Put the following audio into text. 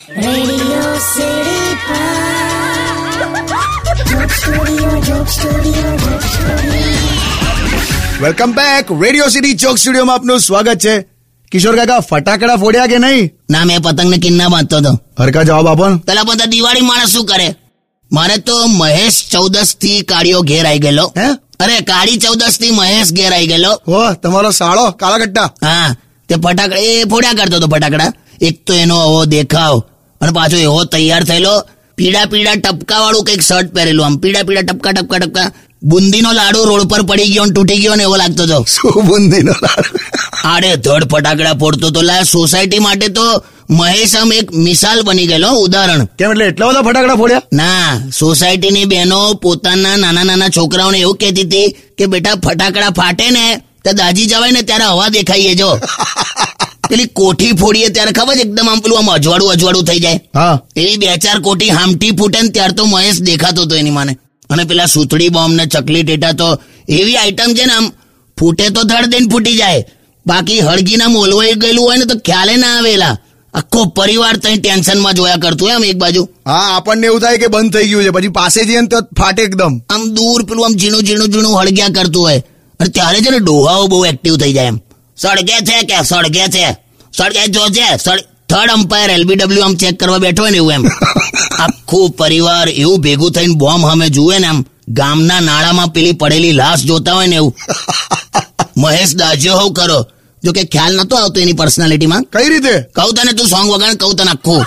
Welcome back radio city ચોક સ્ટુડિયોમાં આપનું સ્વાગત છે. કિશોર કાકા ફટાકડા ફોડ્યા કે નહીં? ના મેં પતંગને કિન્ના બાંધતો હતો. હરકા જવાબ આપો પેલા બધા દિવાળી માણસ શું કરે? મારે તો મહેશ ચૌદસથી કાળીઓ ઘેર આવી ગયેલો. હે? અરે કાળી ચૌદસથી મહેશ ઘેર આવી ગયેલો. ઓ તમારો સાળો કાળા કટ્ટા હા તે ફટાકડા એ ફોડ્યા કરતો હતો ફટાકડા. એક તો એનો આવો દેખાવ. અને પાછો એવો તૈયાર થયેલો પીડા પીડા ટપકા વાળું કંઈક શર્ટ પહેરેલું આમ. પીડા પીડા ટપકા ટપકા ટપકા. બુંદીનો લાડુ રોડ પર પડી ગયો તૂટી ગયો ને એવો લાગતો હતો. શું બુંદીનો લાડુ? આડે ધડ ફટાકડા ફોડતો તો લા સોસાયટી માટે તો મહેશ આમ એક મિસાલ બની ગયેલો ઉદાહરણ. કેમ એટલે એટલા બધા ફટાકડા ફોડ્યા? ના સોસાયટીની બહેનો પોતાના નાના નાના છોકરાઓને એવું કહેતી હતી કે બેટા ફટાકડા ફાટે ને તો દાજી જવાય ને ત્યારે હવા દેખાઈએ જો. પેલી કોઠી ફોડીએ ત્યારે ખબર છે? એકદમ આમ પેલું આમ અજવાળું અજવાળું થઈ જાય. હા. એવી બે ચાર કોઠી હામટી ફૂટે ને ત્યાર તો મહેશ દેખાતો હતો એની માને. અને પેલા સુથડી બોમ્બ ને ચકલી ટેટા તો એવી આઈટમ છે ને આમ ફૂટે તો ધડ દઈને ફૂટી જાય. બાકી હળગીના મોલવાઈ ગયેલું હોય ને તો ખ્યાલે ના આવેલા. આખો પરિવાર તઈ ટેન્શનમાં જોયા કરતું હોય આમ એક બાજુ. હા આપણને એવું થાય કે બંધ થઈ ગયું છે. પછી પાસે જઈએ ને તો ફાટે એકદમ. આમ દૂર પેલું આમ ઝીણું ઝીણું ઝીણું હળગ્યા કરતું હોય. અને ત્યારે છે ને ડોહાઓ બહુ એક્ટિવ થઈ જાય એમ. સળગે છે કે સળગે છે? સળગે જોજે સળ થર્ડ અમ્પાયર એલબીડબ્લ્યુ આમ ચેક કરવા બેઠો હોય ને એવું એમ. આખું પરિવાર એવું ભેગું થઈને બોમ્બ અમે જુએ ને આમ ગામના નાળામાં પેલી પડેલી લાશ જોતા હોય ને એવું. મહેશ દાજ્યો હોવ કરો જો કે ખ્યાલ નતો આવતો એની પર્સનાલિટીમાં કઈ રીતે? કહું તને તું સોંગ વગાડ કહું તને આખું.